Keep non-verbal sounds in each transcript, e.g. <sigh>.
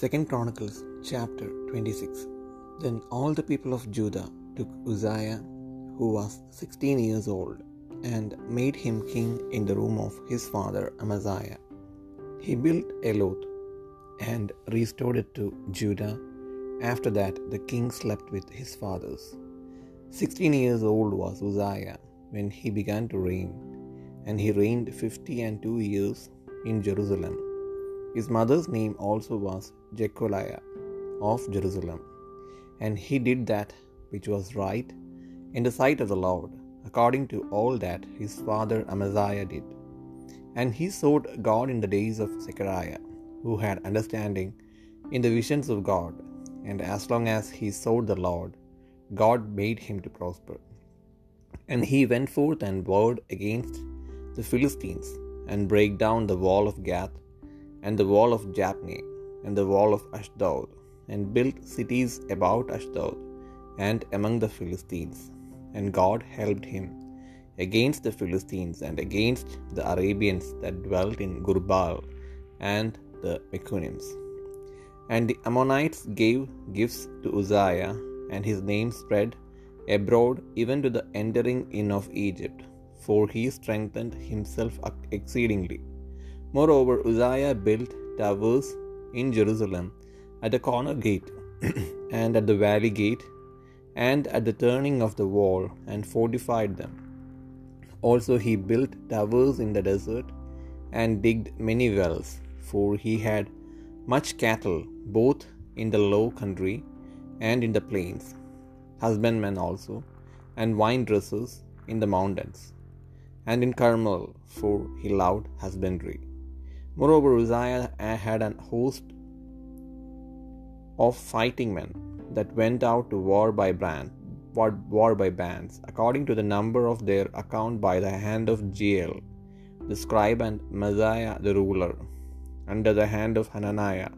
Second Chronicles chapter 26 Then all the people of Judah took Uzziah, who was sixteen years old, and made him king in the room of his father Amaziah. He built Eloth and restored it to Judah. After that, the king slept with his fathers. Sixteen years old was Uzziah when he began to reign, and he reigned fifty and two years in Jerusalem. His mother's name also was Jecoliah of Jerusalem. And he did that which was right in the sight of the Lord, according to all that his father Amaziah did. And he sought God in the days of Zechariah, who had understanding in the visions of God. And as long as he sought the Lord, God made him to prosper. And he went forth and warred against the Philistines, and brake down the wall of Gath, and the wall of Jabneh, and the wall of Ashdod, and built cities about Ashdod, and among the Philistines. And God helped him against the Philistines and against the Arabians that dwelt in Gurbaal and the Mechunims. And the Ammonites gave gifts to Uzziah, and his name spread abroad even to the entering in of Egypt, for he strengthened himself exceedingly. Moreover, Uzziah built towers in Jerusalem at the corner gate, <clears throat> and at the valley gate, and at the turning of the wall, and fortified them. Also, he built towers in the desert, and digged many wells, for he had much cattle, both in the low country and in the plains, husbandmen also, and vine dressers in the mountains, and in Carmel, for he loved husbandry. Moreover, Uzziah had an host of fighting men that went out to war by brand, war by bands, according to the number of their account by the hand of Jeiel, the scribe, and Maaseiah the ruler, under the hand of Hananiah,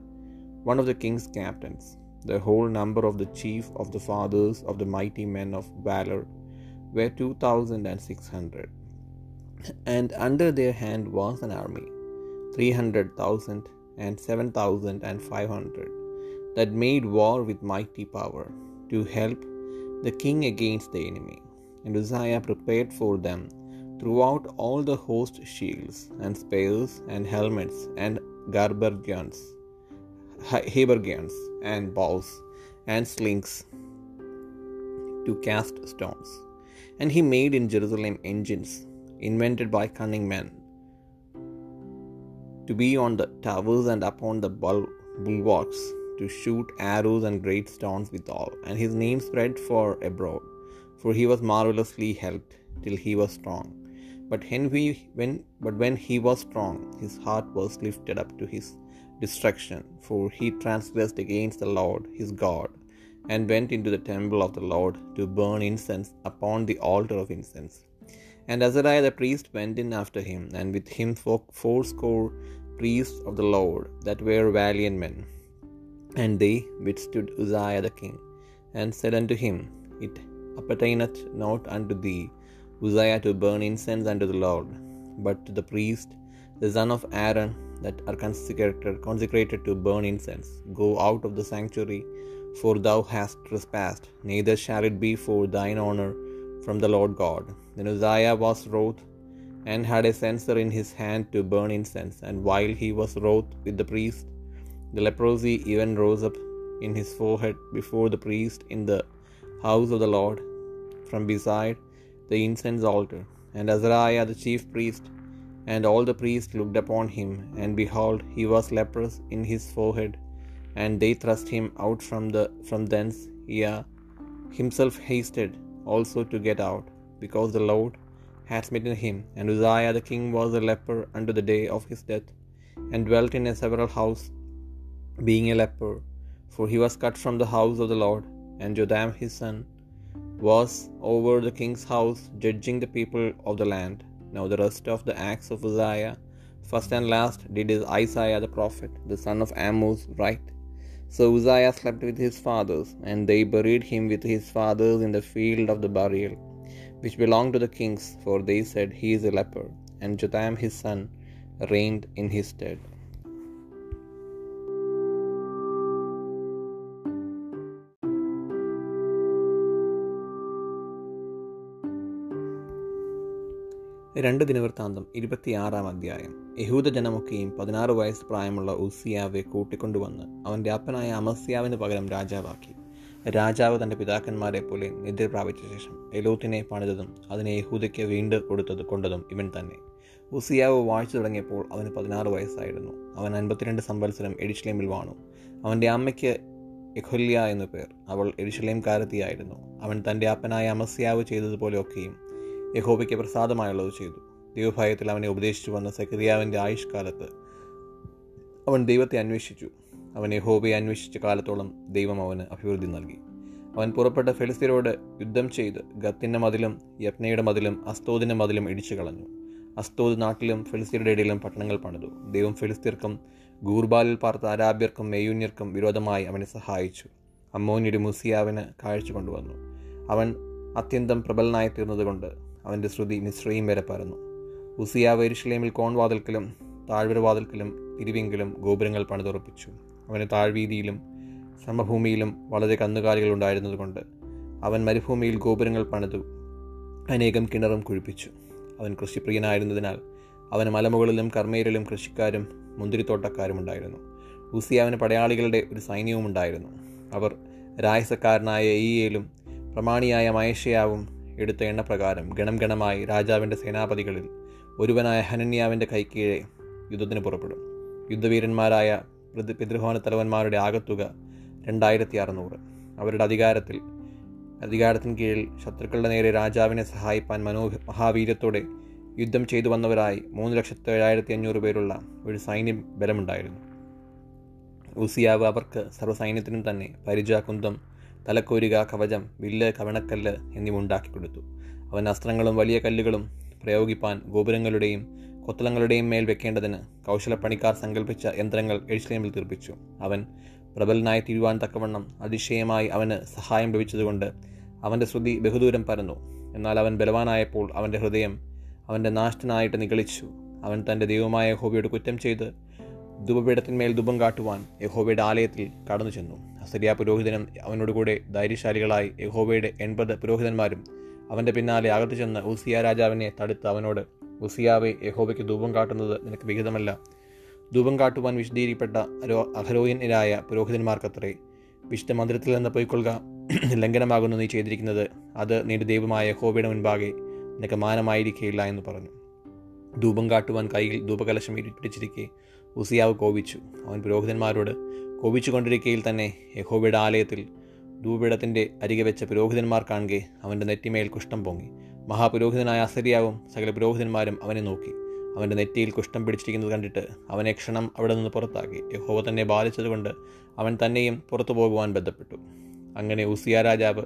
one of the king's captains. The whole number of the chief of the fathers of the mighty men of valor were two thousand and six hundred. And under their hand was an army, three hundred thousand and seven thousand and five hundred, that made war with mighty power, to help the king against the enemy. And Uzziah prepared for them throughout all the host shields, and spears, and helmets, and garbergions, habergeons, and bows, and slings to cast stones. And he made in Jerusalem engines invented by cunning men to be on the towers and upon the bulwarks to shoot arrows and great stones withal. And his name spread for abroad, for he was marvelously helped till he was strong. But when, but when he was strong, his heart was lifted up to his destruction, for he transgressed against the Lord his God, and went into the temple of the Lord to burn incense upon the altar of incense. And Azariah the priest went in after him, and with him fourscore priests of the Lord that were valiant men. And they withstood Uzziah the king, and said unto him, It appertaineth not unto thee, Uzziah, to burn incense unto the Lord, but to the priest, the son of Aaron, that are consecrated, consecrated to burn incense. Go out of the sanctuary, for thou hast trespassed, neither shall it be for thine honor from the Lord God. Then Uzziah was wroth, and had a censer in his hand to burn incense. And while he was wroth with the priest, the leprosy even rose up in his forehead before the priest in the house of the Lord, from beside the incense altar. And Azariah the chief priest and all the priests looked upon him, and behold, he was leprous in his forehead. And they thrust him out from the from thence. Yea, uh, himself hasted also to get out, because the Lord had smitten him. And Uzziah the king was a leper unto the day of his death, and dwelt in a several house, being a leper, for he was cut from the house of the Lord. And Jotham his son was over the king's house, judging the people of the land. Now the rest of the acts of Uzziah, first and last, did Isaiah the prophet, the son of Amos, write. So Uzziah slept with his fathers, and they buried him with his fathers in the field of the burial, which belonged to the kings, for they said, He is a leper. And Jotham his son reigned in his stead. രണ്ട് ദിനവൃത്താന്തം ഇരുപത്തിയാറാം അധ്യായം. യഹൂദ ജനമൊക്കെയും പതിനാറ് വയസ്സ് പ്രായമുള്ള ഉസിയാവെ കൂട്ടിക്കൊണ്ടുവന്ന് അവന്റെ അപ്പനായ അമസ്യാവിന് പകരം രാജാവാക്കി. രാജാവ് തന്റെ പിതാക്കന്മാരെ പോലെ നിദ്ര പ്രാപിച്ച ശേഷം എലോത്തിനെ പണിതതും അതിനെ യഹൂദയ്ക്ക് വീണ്ടും കൊടുത്തത് കൊണ്ടതും ഇവൻ തന്നെ. ഉസിയാവ് വാഴ്ച തുടങ്ങിയപ്പോൾ അവന് പതിനാറ് വയസ്സായിരുന്നു. അവൻ അൻപത്തിരണ്ട് സംവത്സരം എഡിഷ്ലേമിൽ വാണു. അവന്റെ അമ്മയ്ക്ക് എഖൊല്യ എന്നു പേർ. അവൾ എരിശലേംകാരത്തിയായിരുന്നു. അവൻ തന്റെ അപ്പനായ അമസ്യാവ് ചെയ്തതുപോലെയൊക്കെയും യഹോബയ്ക്ക് പ്രസാദമായുള്ളത് ചെയ്തു. ദൈവഭയത്തിൽ അവനെ ഉപദേശിച്ചു വന്ന സക്രിയാവിന്റെ ആയുഷ്കാലത്ത് അവൻ ദൈവത്തെ അന്വേഷിച്ചു. അവൻ യഹോബയെ അന്വേഷിച്ച കാലത്തോളം ദൈവം അവന് അഭിവൃദ്ധി നൽകി. അവൻ പുറപ്പെട്ട ഫെലിസ്തീനോട് യുദ്ധം ചെയ്ത് ഗത്തിന്റെ മതിലും യപ്നയുടെ മതിലും അസ്തോദിന്റെ മതിലും ഇടിച്ചു കളഞ്ഞു. അസ്തോദ് നാട്ടിലും ഫെലിസ്തീനയുടെ ഇടയിലും പട്ടണങ്ങൾ പണിതു. ദൈവം ഫെലിസ്തീർക്കും ഗൂർബാലിൽ പാർത്ത അരാബ്യർക്കും മെയ്യൂന്യർക്കും വിരോധമായി അവനെ സഹായിച്ചു. അമ്മോനിയുടെ മുസിയാവിന് കാഴ്ച കൊണ്ടുവന്നു. അവൻ അത്യന്തം പ്രബലനായി തീർന്നതുകൊണ്ട് അവന്റെ ശ്രുതി മിശ്രയും വരെ പരന്നു. ഉസിയ വൈരുഷ്ലേമിൽ കോൺവാതിൽക്കലും താഴ്വരവാതിൽക്കലും തിരുവിങ്കിലും ഗോപുരങ്ങൾ പണിതുറപ്പിച്ചു. അവന് താഴ്വീതിയിലും സമഭൂമിയിലും വളരെ കന്നുകാലികൾ ഉണ്ടായിരുന്നതുകൊണ്ട് അവൻ മരുഭൂമിയിൽ ഗോപുരങ്ങൾ പണിതു അനേകം കിണറും കുഴിപ്പിച്ചു. അവൻ കൃഷിപ്രിയനായിരുന്നതിനാൽ അവന് മലമുകളിലും കർമ്മയിലും കൃഷിക്കാരും മുന്തിരിത്തോട്ടക്കാരും ഉണ്ടായിരുന്നു. ഉസിയാവിന് പടയാളികളുടെ ഒരു സൈന്യവും ഉണ്ടായിരുന്നു അവർ രായസക്കാരനായ ഈയേലും പ്രമാണിയായ മഹേഷയാവും എടുത്ത എണ്ണപ്രകാരം ഗണം ഗണമായി രാജാവിന്റെ സേനാപതികളിൽ ഒരുവനായ ഹനന്യാവിന്റെ കൈക്കീഴെ യുദ്ധത്തിന് പുറപ്പെടും. യുദ്ധവീരന്മാരായ പിതൃഭവന തലവന്മാരുടെ ആകത്തുക രണ്ടായിരത്തി അറുന്നൂറ് അവരുടെ അധികാരത്തിൽ അധികാരത്തിന് കീഴിൽ ശത്രുക്കളുടെ നേരെ രാജാവിനെ സഹായിപ്പാൻ മനോ മഹാവീര്യത്തോടെ യുദ്ധം ചെയ്തു വന്നവരായി മൂന്ന് ലക്ഷത്തി ഏഴായിരത്തി അഞ്ഞൂറ് പേരുള്ള ഒരു സൈന്യം ബലമുണ്ടായിരുന്നു. ഉസിയാവ് അവർക്ക് സർവസൈന്യത്തിനും തന്നെ പരിചാ കുന്തം തലക്കോരിക കവചം വില്ല് കവണക്കല്ല് എന്നിവ ഉണ്ടാക്കി കൊടുത്തു. അവൻ അസ്ത്രങ്ങളും വലിയ കല്ലുകളും പ്രയോഗിപ്പാൻ ഗോപുരങ്ങളുടെയും കൊത്തളങ്ങളുടെയും മേൽ വെക്കേണ്ടതിന് കൗശലപ്പണിക്കാർ സങ്കല്പിച്ച യന്ത്രങ്ങൾ എഴുസ്ലേമിൽ തീർപ്പിച്ചു. അവൻ പ്രബലനായി തീരുവാൻ തക്കവണ്ണം അതിശയമായി അവന് സഹായം ലഭിച്ചതുകൊണ്ട് അവന്റെ ശ്രുതി ബഹുദൂരം പരന്നു. എന്നാൽ അവൻ ബലവാനായപ്പോൾ അവന്റെ ഹൃദയം അവന്റെ നാഷ്ടനായിട്ട് നിഗളിച്ചു. അവൻ തന്റെ ദൈവമായ ഹോബിയോട് കുറ്റം ചെയ്ത് ധൂപപീഠത്തിന്മേൽ ധൂപം കാട്ടുവാൻ യഹോബയുടെ ആലയത്തിൽ കടന്നു ചെന്നു അസരിയ പുരോഹിതനും അവനോടുകൂടെ ധൈര്യശാലികളായി യഹോബയുടെ എൺപത് പുരോഹിതന്മാരും അവന്റെ പിന്നാലെ അകത്തു ചെന്ന് ഉസിയ രാജാവിനെ തടുത്ത് അവനോട് ഉസിയാവെ യഹോബയ്ക്ക് ധൂപം കാട്ടുന്നത് നിനക്ക് വിഹിതമല്ല. ധൂപം കാട്ടുവാൻ വിശദീകരിക്കപ്പെട്ട അരോ അഹരോയനായ പുരോഹിതന്മാർക്കത്രേ വിശുദ്ധ മന്ദിരത്തിൽ നിന്ന് പോയിക്കൊള്ളുക. ലംഘനമാകുന്നു നീ ചെയ്തിരിക്കുന്നത്. അത് നിന്റെ ദൈവമായ യഹോബയുടെ മുൻപാകെ നിനക്ക് മാനമായിരിക്കുകയില്ല എന്ന് പറഞ്ഞു. ധൂപം കാട്ടുവാൻ കയ്യിൽ ധൂപകലശം പിടിച്ചിരിക്കെ ഉസിയാവ് കോപിച്ചു. അവൻ പുരോഹിതന്മാരോട് കോപിച്ചുകൊണ്ടിരിക്കയിൽ തന്നെ യഹോബയുടെ ആലയത്തിൽ ധൂപീഠത്തിന്റെ അരികെ വെച്ച പുരോഹിതന്മാർ കാണുകെ അവന്റെ നെറ്റിമേൽ കുഷ്ഠം പൊങ്ങി. മഹാപുരോഹിതനായ അസരിയാവും സകല പുരോഹിതന്മാരും അവനെ നോക്കി. അവന്റെ നെറ്റിയിൽ കുഷ്ഠം പിടിച്ചിരിക്കുന്നത് കണ്ടിട്ട് അവനെ ക്ഷണം അവിടെ നിന്ന് പുറത്താക്കി. യഹോവ തന്നെ ബാധിച്ചതുകൊണ്ട് അവൻ തന്നെയും പുറത്തു പോകുവാൻ ബന്ധപ്പെട്ടു. അങ്ങനെ ഉസിയ രാജാവ്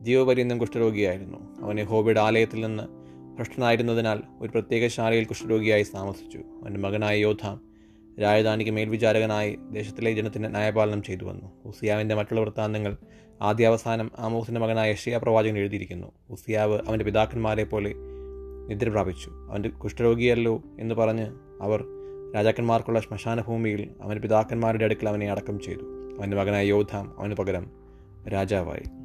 ജീവപര്യന്തം കുഷ്ഠരോഗിയായിരുന്നു. അവൻ യഹോബയുടെ ആലയത്തിൽ നിന്ന് ഭ്രഷ്ടനായിരുന്നതിനാൽ ഒരു പ്രത്യേക ശാലയിൽ കുഷ്ഠരോഗിയായി താമസിച്ചു. അവന്റെ മകനായ യോധാം രാജധാനിക്ക് മേൽവിചാരകനായി ദേശത്തിലെ ജനത്തിന് ന്യായപാലനം ചെയ്തു വന്നു. ഉസിയാവിന്റെ മറ്റുള്ള വൃത്താന്തങ്ങൾ ആദ്യാവസാനം ആമോസിന്റെ മകനായ യഷിയ പ്രവാചകൻ എഴുതിയിരിക്കുന്നു. ഉസിയാവ് അവന്റെ പിതാക്കന്മാരെ പോലെ നിദ്ര പ്രാപിച്ചു. അവന്റെ കുഷ്ഠരോഗിയല്ലോ എന്ന് പറഞ്ഞ് അവർ രാജാക്കന്മാർക്കുള്ള ശ്മശാന ഭൂമിയിൽ അവന്റെ പിതാക്കന്മാരുടെ അടുക്കൽ അവനെ അടക്കം ചെയ്തു. അവന്റെ മകനായ യോധാം അവന് പകരം രാജാവായി.